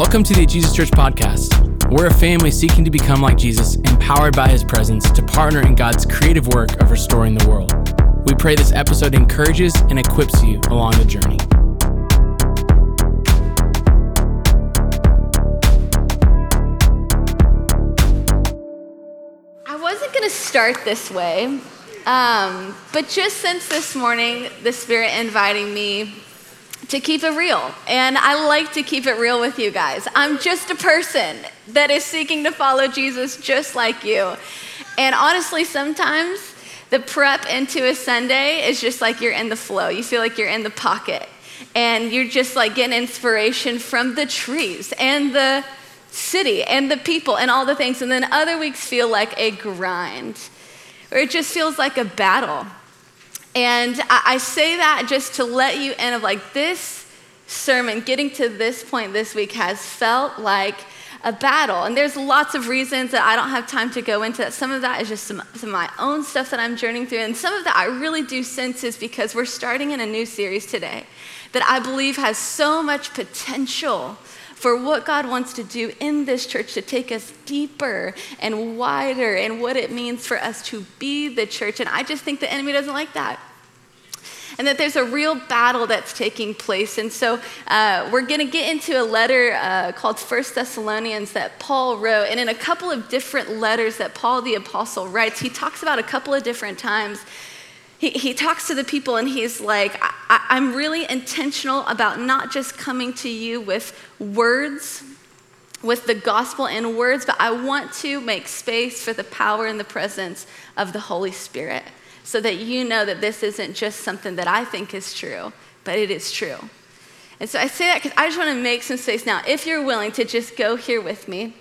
Welcome to the Jesus Church Podcast. We're a family seeking to become like Jesus, empowered by his presence to partner in God's creative work of restoring the world. We pray this episode encourages and equips you along the journey. I wasn't going to start this way, um, but just since this morning, the Spirit inviting me to keep it real. And I like to keep it real with you guys. I'm just a person that is seeking to follow Jesus just like you. And honestly, sometimes the prep into a Sunday is just like you're in the flow. You feel like you're in the pocket. And you're just like getting inspiration from the trees and the city and the people and all the things. And then other weeks feel like a grind, where it just feels like a battle. And I, say that just to let you in of like this sermon, getting to this point this week has felt like a battle. And there's lots of reasons that I don't have time to go into that. Some of that is just some, some, of my own stuff that I'm journeying through. And some of that I really do sense is because we're starting in a new series today that I believe has so much potential for what God wants to do in this church to take us deeper and wider and what it means for us to be the church. And I just think the enemy doesn't like that and that there's a real battle that's taking place. And so uh, we're going to get into a letter uh, called First Thessalonians that Paul wrote. And in a couple of different letters that Paul the Apostle writes, he talks about a couple of different times. He, he talks to the people and he's like, I, I'm really intentional about not just coming to you with words, with the gospel in words, but I want to make space for the power and the presence of the Holy Spirit so that you know that this isn't just something that I think is true, but it is true. And so I say that because I just want to make some space now. If you're willing to just go here with me,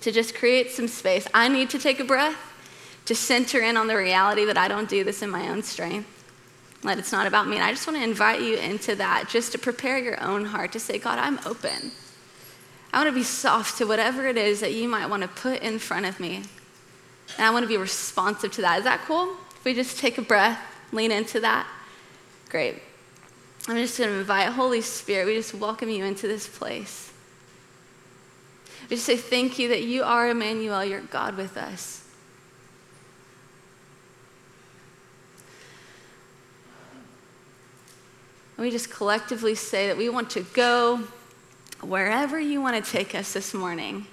to just create some space, I need to take a breath to center in on the reality that I don't do this in my own strength. That it's not about me. And I just want to invite you into that just to prepare your own heart to say, God, I'm open. I want to be soft to whatever it is that you might want to put in front of me. And I want to be responsive to that. Is that cool? If we just take a breath, lean into that, great. I'm just going to invite Holy Spirit, we just welcome you into this place. We just say thank you that you are Emmanuel, you're God with us. And we just collectively say that we want to go wherever you want to take us this morning.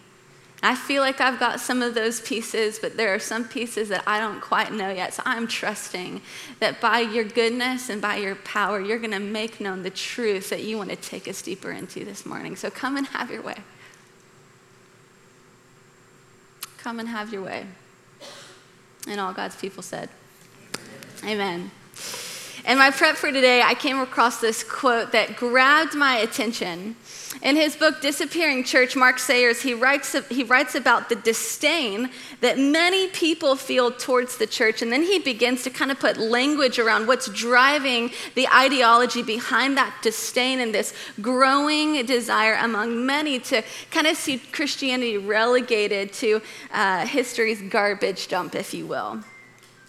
I feel like I've got some of those pieces, but there are some pieces that I don't quite know yet. So I'm trusting that by your goodness and by your power, you're going to make known the truth that you want to take us deeper into this morning. So come and have your way. Come and have your way. And all God's people said, Amen. In my prep for today, I came across this quote that grabbed my attention. In his book, Disappearing Church, Mark Sayers, he writes, he writes about the disdain that many people feel towards the church. And then he begins to kind of put language around what's driving the ideology behind that disdain and this growing desire among many to kind of see Christianity relegated to uh, history's garbage dump, if you will.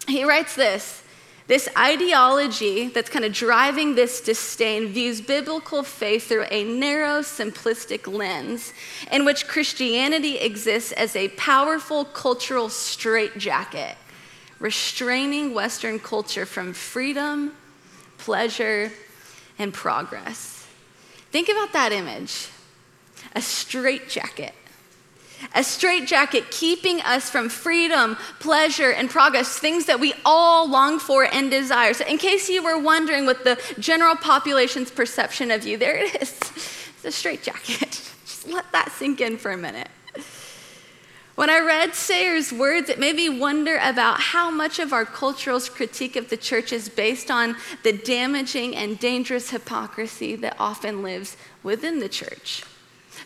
He writes this this ideology that's kind of driving this disdain views biblical faith through a narrow, simplistic lens in which Christianity exists as a powerful cultural straitjacket, restraining Western culture from freedom, pleasure, and progress. Think about that image a straitjacket a straitjacket keeping us from freedom, pleasure, and progress, things that we all long for and desire. So, in case you were wondering what the general population's perception of you, there it is. It's a straitjacket. Just let that sink in for a minute. When I read Sayers' words, it made me wonder about how much of our cultural critique of the church is based on the damaging and dangerous hypocrisy that often lives within the church.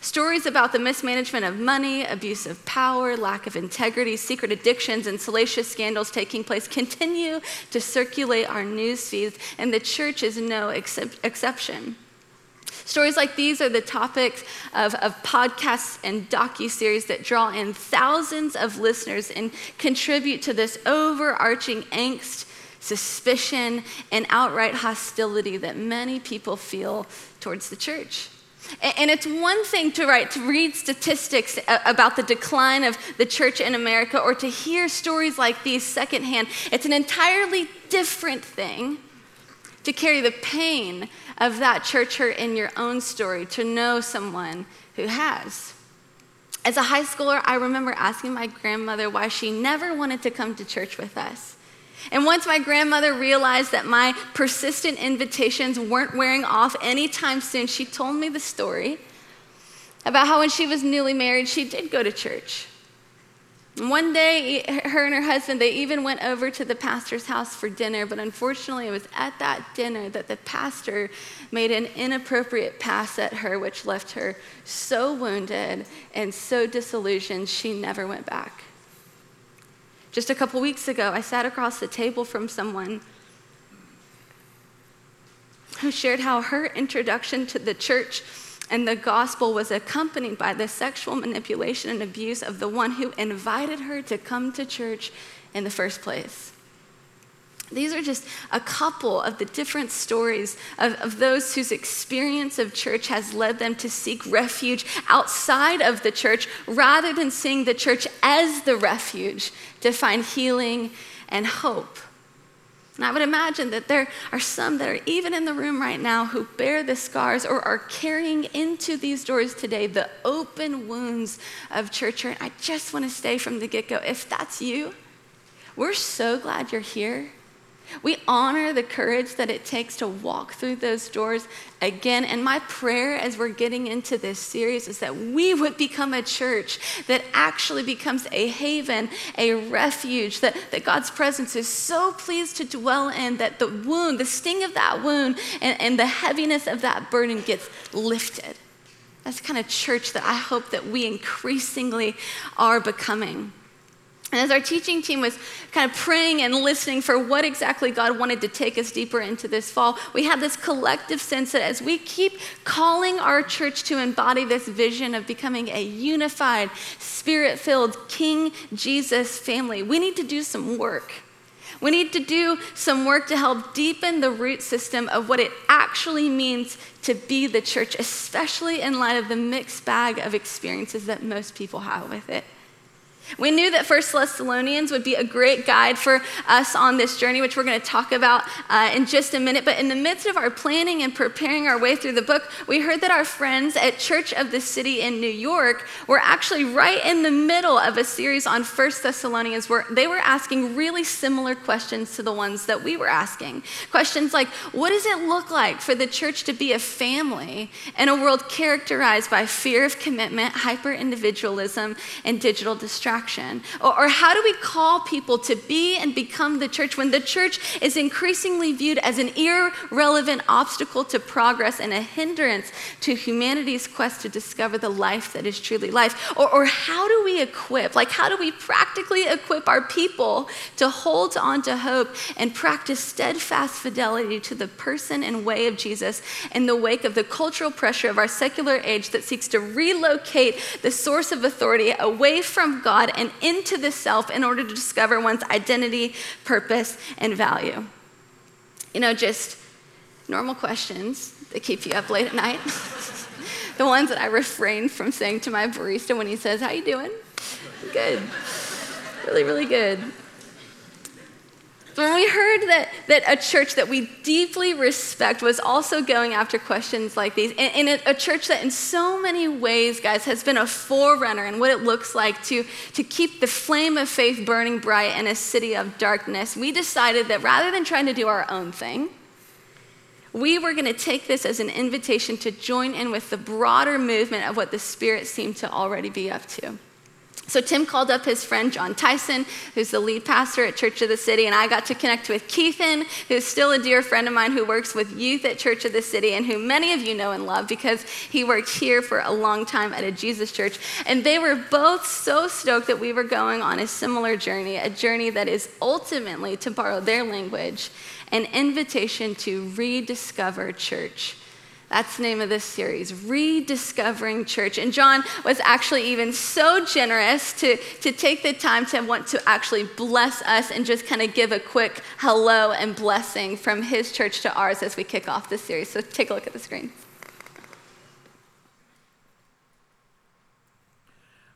Stories about the mismanagement of money, abuse of power, lack of integrity, secret addictions, and salacious scandals taking place continue to circulate our news feeds, and the church is no exception. Stories like these are the topics of, of podcasts and docu-series that draw in thousands of listeners and contribute to this overarching angst, suspicion, and outright hostility that many people feel towards the church. And it's one thing to write, to read statistics about the decline of the church in America or to hear stories like these secondhand. It's an entirely different thing to carry the pain of that church hurt in your own story, to know someone who has. As a high schooler, I remember asking my grandmother why she never wanted to come to church with us. And once my grandmother realized that my persistent invitations weren't wearing off anytime soon, she told me the story about how when she was newly married, she did go to church. One day, her and her husband, they even went over to the pastor's house for dinner, but unfortunately, it was at that dinner that the pastor made an inappropriate pass at her, which left her so wounded and so disillusioned, she never went back. Just a couple weeks ago, I sat across the table from someone who shared how her introduction to the church and the gospel was accompanied by the sexual manipulation and abuse of the one who invited her to come to church in the first place. These are just a couple of the different stories of, of those whose experience of church has led them to seek refuge outside of the church rather than seeing the church as the refuge to find healing and hope. And I would imagine that there are some that are even in the room right now who bear the scars or are carrying into these doors today the open wounds of church hurt. I just want to say from the get go if that's you, we're so glad you're here. We honor the courage that it takes to walk through those doors again. And my prayer as we're getting into this series is that we would become a church that actually becomes a haven, a refuge, that, that God's presence is so pleased to dwell in that the wound, the sting of that wound, and, and the heaviness of that burden gets lifted. That's the kind of church that I hope that we increasingly are becoming. And as our teaching team was kind of praying and listening for what exactly God wanted to take us deeper into this fall, we had this collective sense that as we keep calling our church to embody this vision of becoming a unified, spirit filled King Jesus family, we need to do some work. We need to do some work to help deepen the root system of what it actually means to be the church, especially in light of the mixed bag of experiences that most people have with it. We knew that First Thessalonians would be a great guide for us on this journey, which we're going to talk about uh, in just a minute. But in the midst of our planning and preparing our way through the book, we heard that our friends at Church of the City in New York were actually right in the middle of a series on First Thessalonians where they were asking really similar questions to the ones that we were asking. Questions like, what does it look like for the church to be a family in a world characterized by fear of commitment, hyper individualism, and digital distraction? Distraction? Or, or how do we call people to be and become the church when the church is increasingly viewed as an irrelevant obstacle to progress and a hindrance to humanity's quest to discover the life that is truly life? Or, or how do we equip, like, how do we practically equip our people to hold on to hope and practice steadfast fidelity to the person and way of Jesus in the wake of the cultural pressure of our secular age that seeks to relocate the source of authority away from God? God and into the self in order to discover one's identity, purpose, and value. You know, just normal questions that keep you up late at night. the ones that I refrain from saying to my barista when he says, How you doing? Good. Really, really good. When we heard that, that a church that we deeply respect was also going after questions like these, and, and a, a church that in so many ways, guys, has been a forerunner in what it looks like to, to keep the flame of faith burning bright in a city of darkness, we decided that rather than trying to do our own thing, we were going to take this as an invitation to join in with the broader movement of what the Spirit seemed to already be up to. So Tim called up his friend Jon Tyson, who's the lead pastor at Church of the City, and I got to connect with Keithan, who's still a dear friend of mine who works with youth at Church of the City and who many of you know and love because he worked here for a long time at a Jesus church. And they were both so stoked that we were going on a similar journey, a journey that is ultimately, to borrow their language, an invitation to rediscover church that's the name of this series, Rediscovering Church. And Jon was actually even so generous to, to take the time to want to actually bless us and just kind of give a quick hello and blessing from his church to ours as we kick off this series. So take a look at the screen.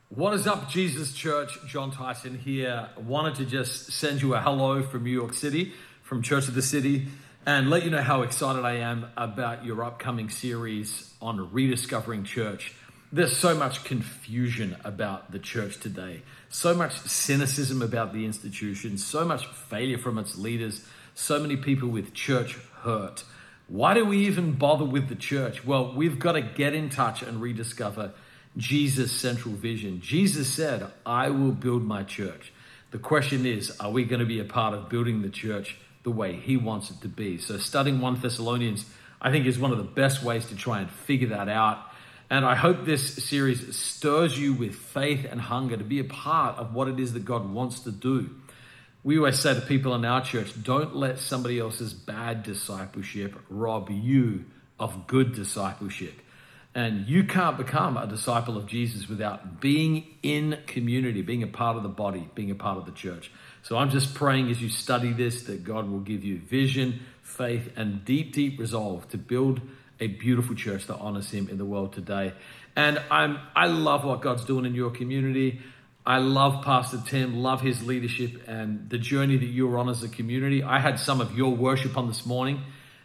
What is up, Jesus Church? Jon Tyson here. I wanted to just send you a hello from New York City, from Church of the City and let you know how excited I am about your upcoming series on rediscovering church. There's so much confusion about the church today, so much cynicism about the institution, so much failure from its leaders, so many people with church hurt. Why do we even bother with the church? Well, we've got to get in touch and rediscover Jesus' central vision. Jesus said, I will build my church. The question is, are we going to be a part of building the church the way he wants it to be? So, studying 1 Thessalonians, I think, is one of the best ways to try and figure that out. And I hope this series stirs you with faith and hunger to be a part of what it is that God wants to do. We always say to people in our church, don't let somebody else's bad discipleship rob you of good discipleship. And you can't become a disciple of Jesus without being in community, being a part of the body, being a part of the church. So I'm just praying as you study this that God will give you vision, faith, and deep, deep resolve to build a beautiful church that honors Him in the world today. And I'm I love what God's doing in your community. I love Pastor Tim, love his leadership and the journey that you're on as a community. I had some of your worship on this morning,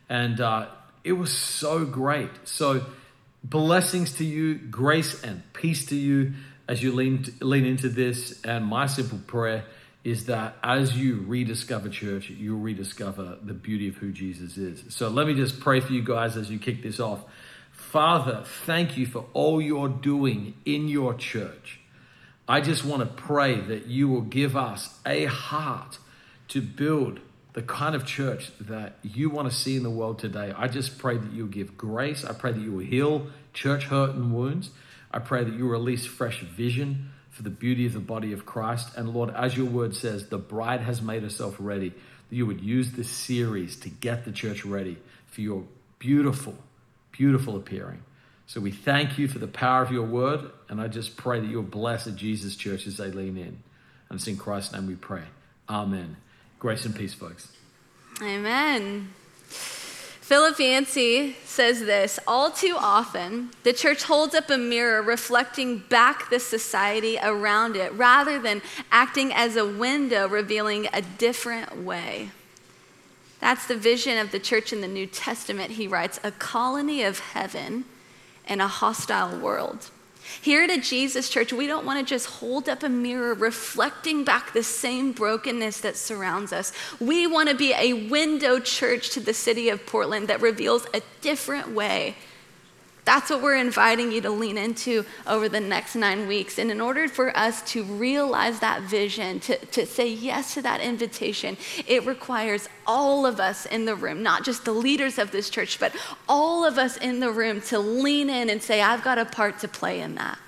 and uh, it was so great. So, blessings to you, grace and peace to you as you lean, lean into this. And my simple prayer is that as you rediscover church, you'll rediscover the beauty of who Jesus is. So, let me just pray for you guys as you kick this off. Father, thank you for all you're doing in your church. I just want to pray that you will give us a heart to build the kind of church that you want to see in the world today. I just pray that you'll give grace. I pray that you will heal church hurt and wounds. I pray that you release fresh vision for the beauty of the body of Christ. And Lord, as your word says, the bride has made herself ready, that you would use this series to get the church ready for your beautiful, beautiful appearing. So we thank you for the power of your word, and I just pray that you'll bless the Jesus Church as they lean in. And it's in Christ's name we pray. Amen. Grace and peace, folks. Amen. Philip Yancey says this All too often, the church holds up a mirror reflecting back the society around it rather than acting as a window revealing a different way. That's the vision of the church in the New Testament. He writes, A colony of heaven in a hostile world. Here at a Jesus Church, we don't want to just hold up a mirror reflecting back the same brokenness that surrounds us. We want to be a window church to the city of Portland that reveals a different way that's what we're inviting you to lean into over the next nine weeks. And in order for us to realize that vision, to, to say yes to that invitation, it requires all of us in the room, not just the leaders of this church, but all of us in the room to lean in and say, I've got a part to play in that.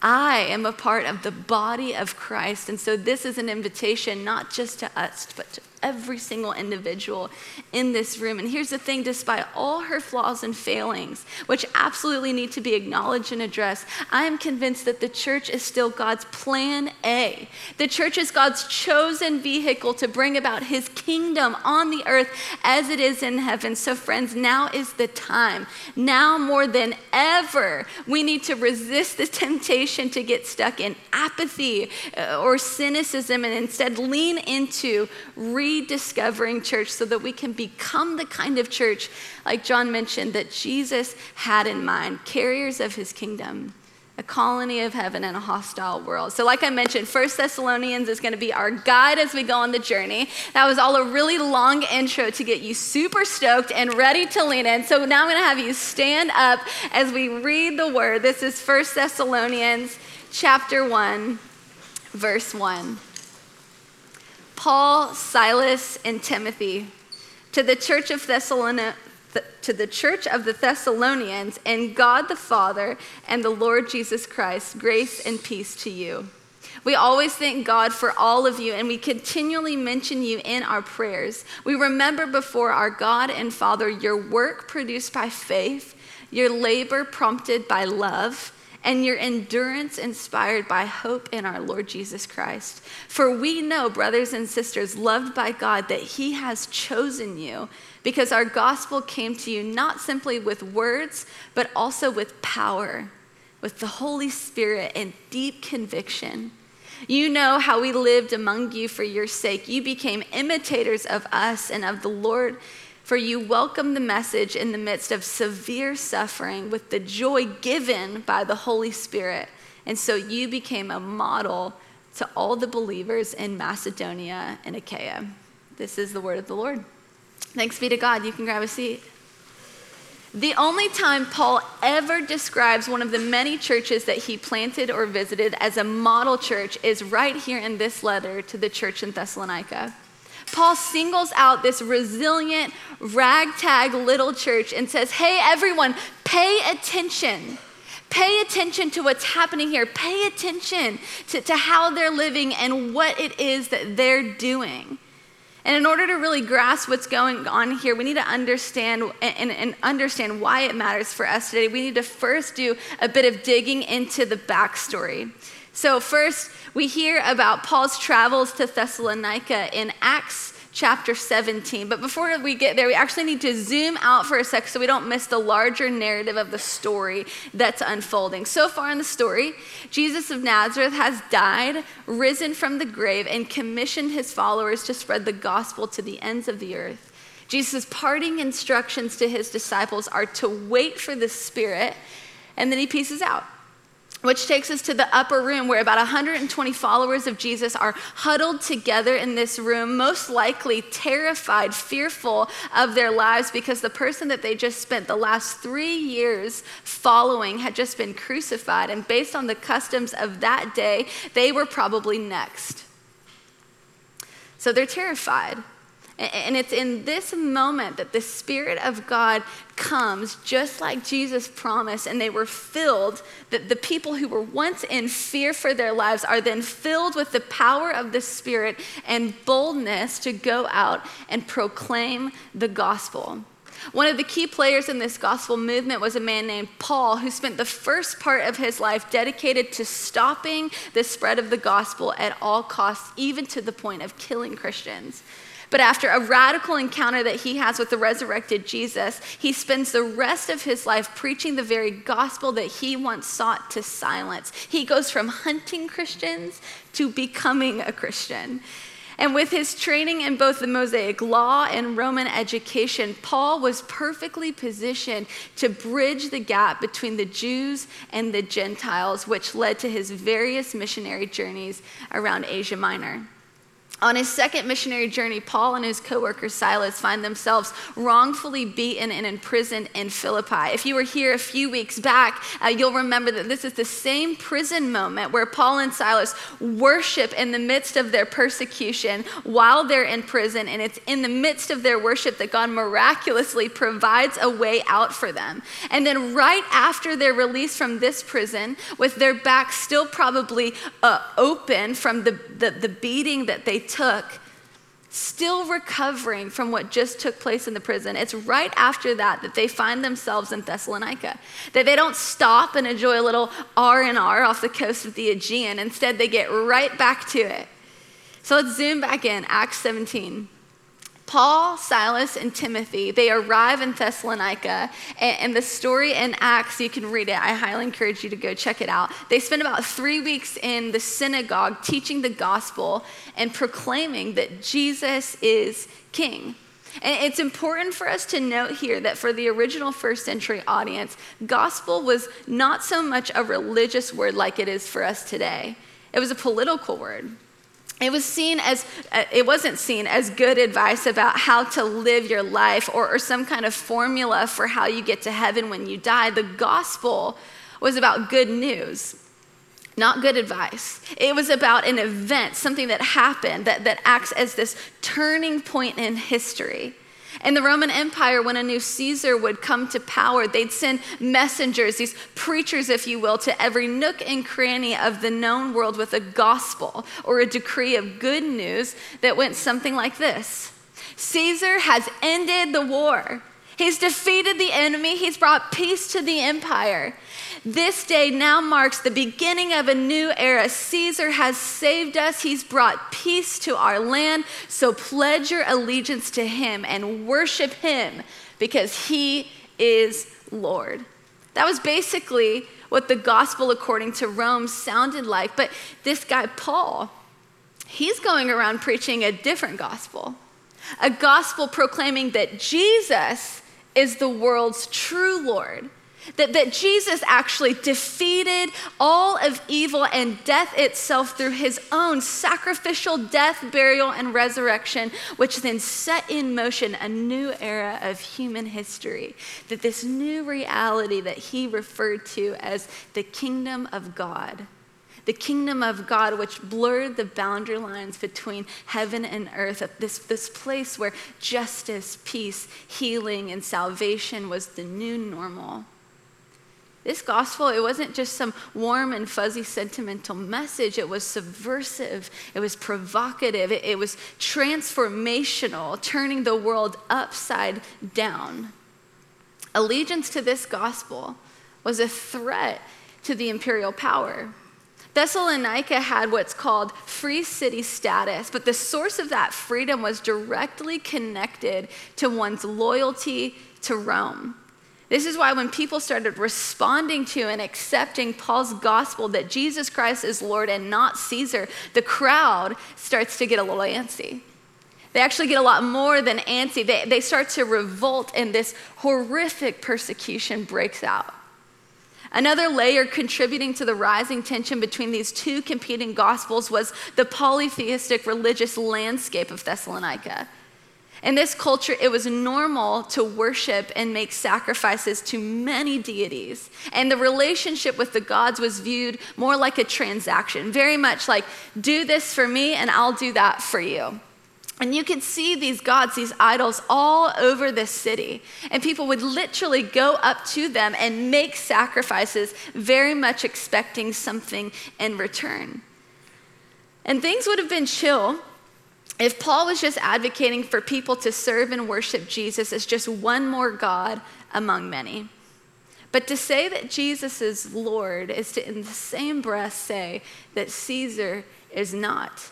I am a part of the body of Christ. And so this is an invitation not just to us, but to every single individual in this room. And here's the thing despite all her flaws and failings, which absolutely need to be acknowledged and addressed, I am convinced that the church is still God's plan A. The church is God's chosen vehicle to bring about his kingdom on the earth as it is in heaven. So, friends, now is the time. Now more than ever, we need to resist the temptation to get stuck in apathy uh, or cynicism and instead lean into rediscovering church so that we can become the kind of church, like Jon mentioned, that Jesus had in mind, carriers of his kingdom a colony of heaven in a hostile world. So, like I mentioned, First Thessalonians is going to be our guide as we go on the journey. That was all a really long intro to get you super stoked and ready to lean in. So, now I'm going to have you stand up as we read the word. This is First Thessalonians chapter 1, verse 1. Paul, Silas, and Timothy to the church of Thessalonica to the church of the Thessalonians and God the Father and the Lord Jesus Christ, grace and peace to you. We always thank God for all of you, and we continually mention you in our prayers. We remember before our God and Father your work produced by faith, your labor prompted by love and your endurance inspired by hope in our Lord Jesus Christ. For we know, brothers and sisters, loved by God, that He has chosen you because our gospel came to you not simply with words, but also with power with the Holy Spirit and deep conviction. You know how we lived among you for your sake. You became imitators of us and of the Lord, for you welcomed the message in the midst of severe suffering with the joy given by the Holy Spirit. And so you became a model to all the believers in Macedonia and Achaia. This is the word of the Lord. Thanks be to God. You can grab a seat. The only time Paul ever describes one of the many churches that he planted or visited as a model church is right here in this letter to the church in Thessalonica. Paul singles out this resilient, ragtag little church and says, Hey, everyone, pay attention. Pay attention to what's happening here. Pay attention to, to how they're living and what it is that they're doing. And in order to really grasp what's going on here, we need to understand and, and, understand why it matters for us today. We need to first do a bit of digging into the backstory. So, first, we hear about Paul's travels to Thessalonica in Acts chapter 17. But before we get there, we actually need to zoom out for a sec so we don't miss the larger narrative of the story that's unfolding. So far in the story, Jesus of Nazareth has died, risen from the grave, and commissioned his followers to spread the gospel to the ends of the earth. Jesus' parting instructions to his disciples are to wait for the Spirit, and then he pieces out which takes us to the upper room where about 120 followers of Jesus are huddled together in this room, most likely terrified, fearful of their lives because the person that they just spent the last three years following had just been crucified. And based on the customs of that day, they were probably next. So they're terrified. And it's in this moment that the Spirit of God comes, just like Jesus promised, and they were filled, that the people who were once in fear for their lives are then filled with the power of the Spirit and boldness to go out and proclaim the gospel. One of the key players in this gospel movement was a man named Paul, who spent the first part of his life dedicated to stopping the spread of the gospel at all costs, even to the point of killing Christians. But after a radical encounter that he has with the resurrected Jesus, he spends the rest of his life preaching the very gospel that he once sought to silence. He goes from hunting Christians to becoming a Christian. And with his training in both the Mosaic law and Roman education, Paul was perfectly positioned to bridge the gap between the Jews and the Gentiles, which led to his various missionary journeys around Asia Minor. On his second missionary journey, Paul and his co-worker Silas find themselves wrongfully beaten and imprisoned in Philippi. If you were here a few weeks back, uh, you'll remember that this is the same prison moment where Paul and Silas worship in the midst of their persecution while they're in prison, and it's in the midst of their worship that God miraculously provides a way out for them. And then right after they're released from this prison, with their backs still probably uh, open from the, the, the beating that they took, still recovering from what just took place in the prison. It's right after that that they find themselves in Thessalonica. That they don't stop and enjoy a little R&R off the coast of the Aegean. Instead, they get right back to it. So let's zoom back in, Acts 17. Paul, Silas, and Timothy, they arrive in Thessalonica, and, the story in Acts, you can read it. I highly encourage you to go check it out. They spend about three weeks in the synagogue teaching the gospel and proclaiming that Jesus is king. And it's important for us to note here that for the original first century audience, gospel was not so much a religious word like it is for us today, it was a political word it was seen as uh, it wasn't seen as good advice about how to live your life or, or, some kind of formula for how you get to heaven when you die. The gospel was about good news not good advice. It was about an event something that happened that, that acts as this turning point in history in the Roman Empire, when a new Caesar would come to power, they'd send messengers, these preachers, if you will, to every nook and cranny of the known world with a gospel or a decree of good news that went something like this Caesar has ended the war. He's defeated the enemy. He's brought peace to the empire. This day now marks the beginning of a new era. Caesar has saved us, he's brought peace to our land. So pledge your allegiance to him and worship him because he is Lord. That was basically what the gospel according to Rome sounded like. But this guy, Paul, he's going around preaching a different gospel, a gospel proclaiming that Jesus is the world's true Lord that, that Jesus actually defeated all of evil and death itself through his own sacrificial death, burial, and resurrection, which then set in motion a new era of human history. That this new reality that he referred to as the kingdom of God the kingdom of God, which blurred the boundary lines between heaven and earth, this, this place where justice, peace, healing, and salvation was the new normal. This gospel, it wasn't just some warm and fuzzy sentimental message. It was subversive, it was provocative, it, it was transformational, turning the world upside down. Allegiance to this gospel was a threat to the imperial power. Thessalonica had what's called free city status, but the source of that freedom was directly connected to one's loyalty to Rome. This is why when people started responding to and accepting Paul's gospel that Jesus Christ is Lord and not Caesar, the crowd starts to get a little antsy. They actually get a lot more than antsy. They, they start to revolt, and this horrific persecution breaks out. Another layer contributing to the rising tension between these two competing gospels was the polytheistic religious landscape of Thessalonica. In this culture, it was normal to worship and make sacrifices to many deities. And the relationship with the gods was viewed more like a transaction, very much like, do this for me and I'll do that for you. And you could see these gods, these idols, all over this city. And people would literally go up to them and make sacrifices, very much expecting something in return. And things would have been chill if Paul was just advocating for people to serve and worship Jesus as just one more God among many. But to say that Jesus is Lord is to, in the same breath, say that Caesar is not.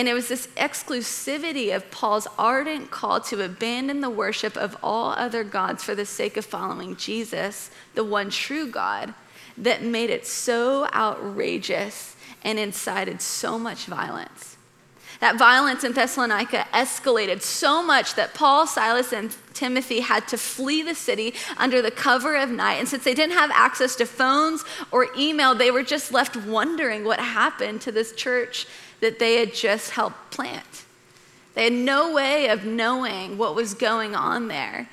And it was this exclusivity of Paul's ardent call to abandon the worship of all other gods for the sake of following Jesus, the one true God, that made it so outrageous and incited so much violence. That violence in Thessalonica escalated so much that Paul, Silas, and Timothy had to flee the city under the cover of night. And since they didn't have access to phones or email, they were just left wondering what happened to this church that they had just helped plant. They had no way of knowing what was going on there.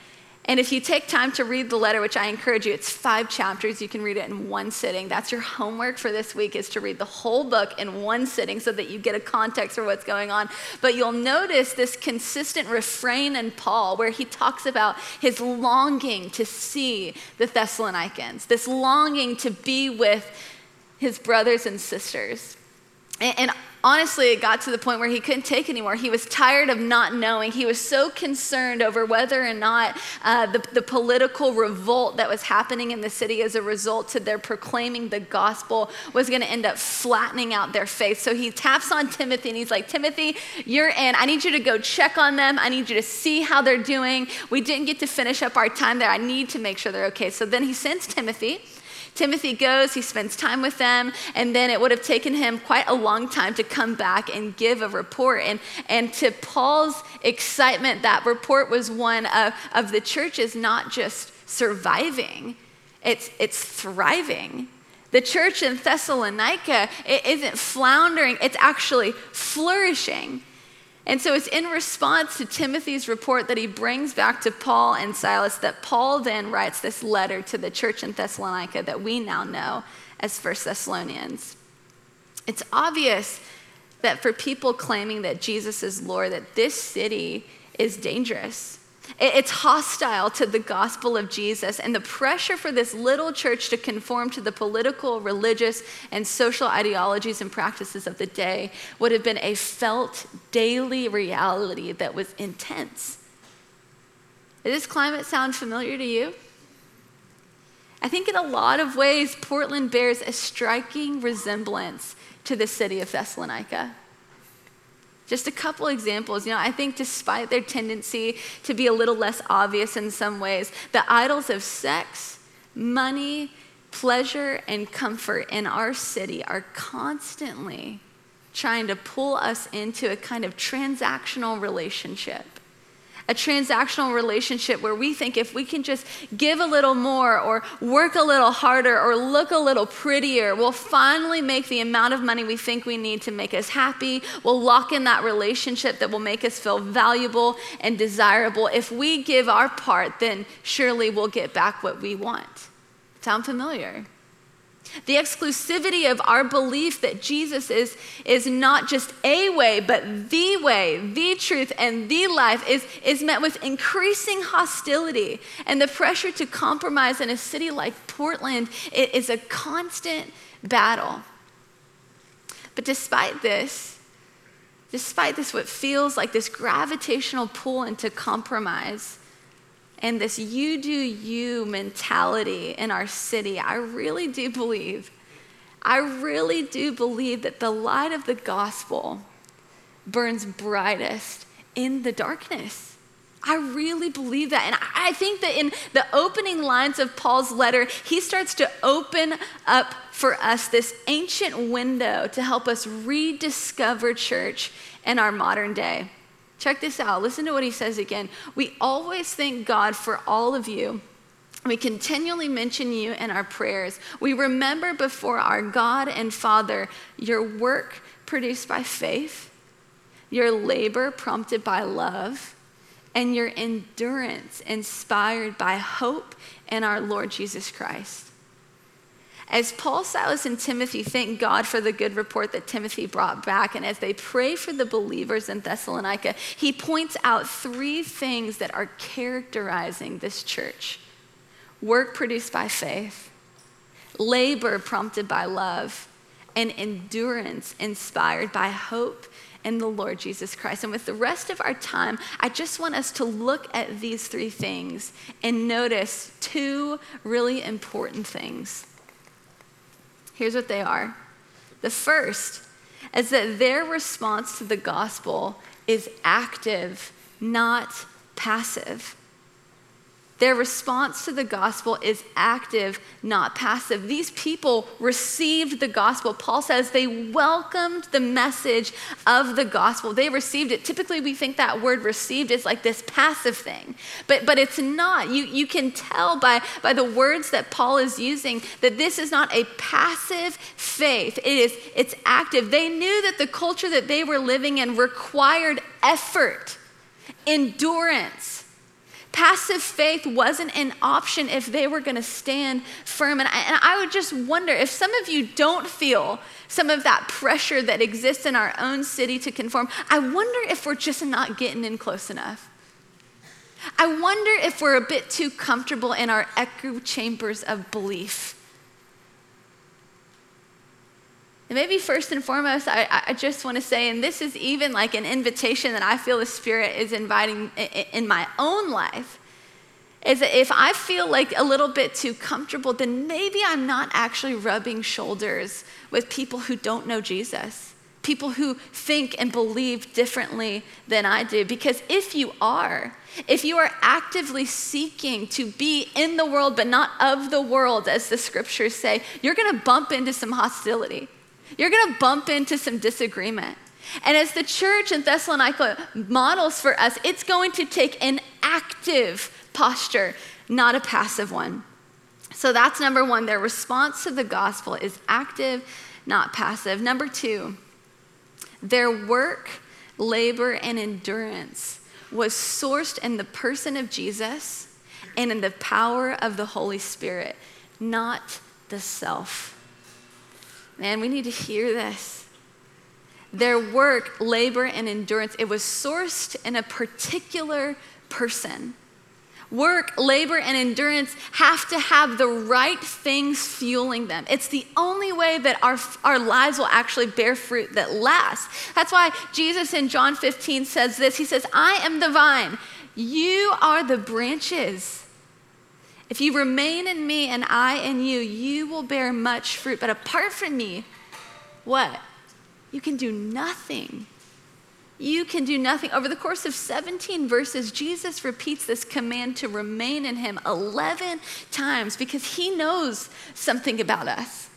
And if you take time to read the letter, which I encourage you, it's five chapters. You can read it in one sitting. That's your homework for this week is to read the whole book in one sitting so that you get a context for what's going on. But you'll notice this consistent refrain in Paul where he talks about his longing to see the Thessalonians, this longing to be with his brothers and sisters. And, honestly, it got to the point where he couldn't take anymore. He was tired of not knowing. He was so concerned over whether or not uh, the, the political revolt that was happening in the city as a result to their proclaiming the gospel was going to end up flattening out their faith. So he taps on Timothy and he's like, Timothy, you're in. I need you to go check on them. I need you to see how they're doing. We didn't get to finish up our time there. I need to make sure they're okay. So then he sends Timothy. Timothy goes, he spends time with them, and then it would have taken him quite a long time to come back and give a report. And, and to Paul's excitement, that report was one of, of the church is not just surviving, it's, it's thriving. The church in Thessalonica it isn't floundering, it's actually flourishing. And so it's in response to Timothy's report that he brings back to Paul and Silas that Paul then writes this letter to the church in Thessalonica that we now know as First Thessalonians. It's obvious that for people claiming that Jesus is Lord, that this city is dangerous. It's hostile to the gospel of Jesus, and the pressure for this little church to conform to the political, religious, and social ideologies and practices of the day would have been a felt daily reality that was intense. Does this climate sound familiar to you? I think in a lot of ways, Portland bears a striking resemblance to the city of Thessalonica. Just a couple examples. You know, I think despite their tendency to be a little less obvious in some ways, the idols of sex, money, pleasure and comfort in our city are constantly trying to pull us into a kind of transactional relationship a transactional relationship where we think if we can just give a little more or work a little harder or look a little prettier, we'll finally make the amount of money we think we need to make us happy. We'll lock in that relationship that will make us feel valuable and desirable. If we give our part, then surely we'll get back what we want. Sound familiar? The exclusivity of our belief that Jesus is, is not just a way, but the way, the truth, and the life is, is met with increasing hostility. And the pressure to compromise in a city like Portland is a constant battle. But despite this, despite this, what feels like this gravitational pull into compromise, and this you do you mentality in our city, I really do believe, I really do believe that the light of the gospel burns brightest in the darkness. I really believe that. And I think that in the opening lines of Paul's letter, he starts to open up for us this ancient window to help us rediscover church in our modern day. Check this out. Listen to what he says again. We always thank God for all of you. We continually mention you in our prayers. We remember before our God and Father your work produced by faith, your labor prompted by love, and your endurance inspired by hope in our Lord Jesus Christ. As Paul, Silas, and Timothy thank God for the good report that Timothy brought back, and as they pray for the believers in Thessalonica, he points out three things that are characterizing this church work produced by faith, labor prompted by love, and endurance inspired by hope in the Lord Jesus Christ. And with the rest of our time, I just want us to look at these three things and notice two really important things. Here's what they are the first is that their response to the gospel is active, not passive. Their response to the gospel is active, not passive. These people received the gospel. Paul says they welcomed the message of the gospel. They received it. Typically, we think that word received is like this passive thing, but, but it's not. You, you can tell by, by the words that Paul is using that this is not a passive faith, it is, it's active. They knew that the culture that they were living in required effort, endurance Passive faith wasn't an option if they were going to stand firm. And I, and I would just wonder if some of you don't feel some of that pressure that exists in our own city to conform, I wonder if we're just not getting in close enough. I wonder if we're a bit too comfortable in our echo chambers of belief. And maybe first and foremost, I, I just want to say, and this is even like an invitation that I feel the Spirit is inviting in my own life, is that if I feel like a little bit too comfortable, then maybe I'm not actually rubbing shoulders with people who don't know Jesus, people who think and believe differently than I do. Because if you are, if you are actively seeking to be in the world but not of the world, as the scriptures say, you're going to bump into some hostility. You're going to bump into some disagreement. And as the church in Thessalonica models for us, it's going to take an active posture, not a passive one. So that's number one. Their response to the gospel is active, not passive. Number two, their work, labor, and endurance was sourced in the person of Jesus and in the power of the Holy Spirit, not the self. Man, we need to hear this. Their work, labor, and endurance, it was sourced in a particular person. Work, labor, and endurance have to have the right things fueling them. It's the only way that our, our lives will actually bear fruit that lasts. That's why Jesus in John 15 says this He says, I am the vine, you are the branches. If you remain in me and I in you, you will bear much fruit. But apart from me, what? You can do nothing. You can do nothing. Over the course of 17 verses, Jesus repeats this command to remain in Him 11 times because He knows something about us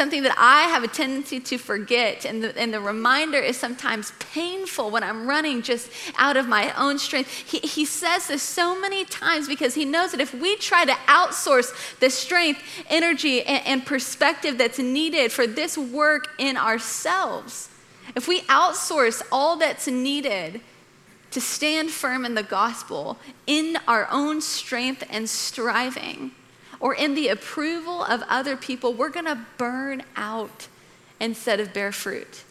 something that I have a tendency to forget. And the, and the reminder is sometimes painful when I'm running just out of my own strength. He, he says this so many times because he knows that if we try to outsource the strength, energy, and, and perspective that's needed for this work in ourselves, if we outsource all that's needed, to stand firm in the gospel in our own strength and striving, or in the approval of other people, we're going to burn out instead of bear fruit.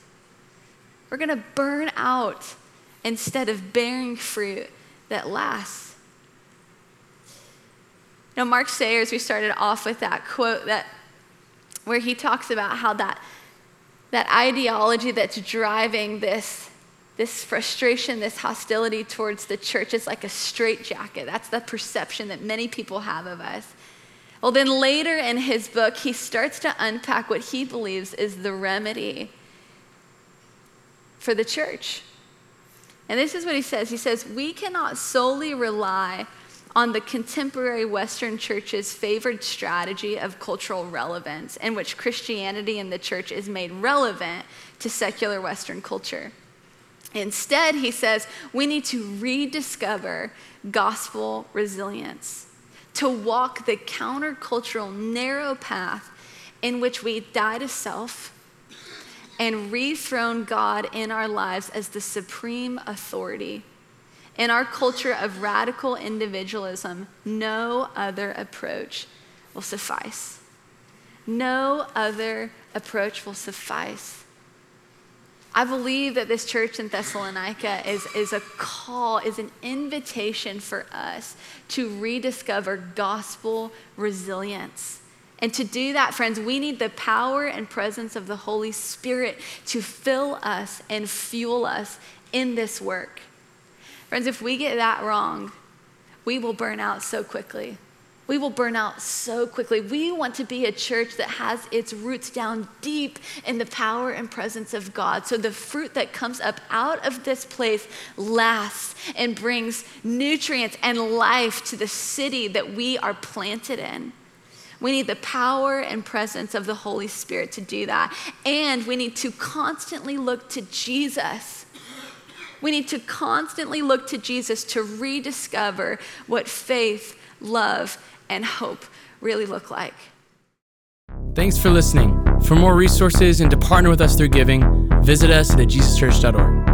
We're going to burn out instead of bearing fruit that lasts. Now, Mark Sayers, we started off with that quote that where he talks about how that, that ideology that's driving this, this frustration, this hostility towards the church is like a straitjacket. That's the perception that many people have of us. Well, then later in his book, he starts to unpack what he believes is the remedy for the church. And this is what he says He says, We cannot solely rely on the contemporary Western church's favored strategy of cultural relevance, in which Christianity and the church is made relevant to secular Western culture. Instead, he says, we need to rediscover gospel resilience to walk the countercultural narrow path in which we die to self and rethrone God in our lives as the supreme authority. In our culture of radical individualism, no other approach will suffice. No other approach will suffice. I believe that this church in Thessalonica is, is a call, is an invitation for us to rediscover gospel resilience. And to do that, friends, we need the power and presence of the Holy Spirit to fill us and fuel us in this work. Friends, if we get that wrong, we will burn out so quickly we will burn out so quickly. We want to be a church that has its roots down deep in the power and presence of God. So the fruit that comes up out of this place lasts and brings nutrients and life to the city that we are planted in. We need the power and presence of the Holy Spirit to do that. And we need to constantly look to Jesus. We need to constantly look to Jesus to rediscover what faith, love, and hope really look like. Thanks for listening. For more resources and to partner with us through giving, visit us at jesuschurch.org.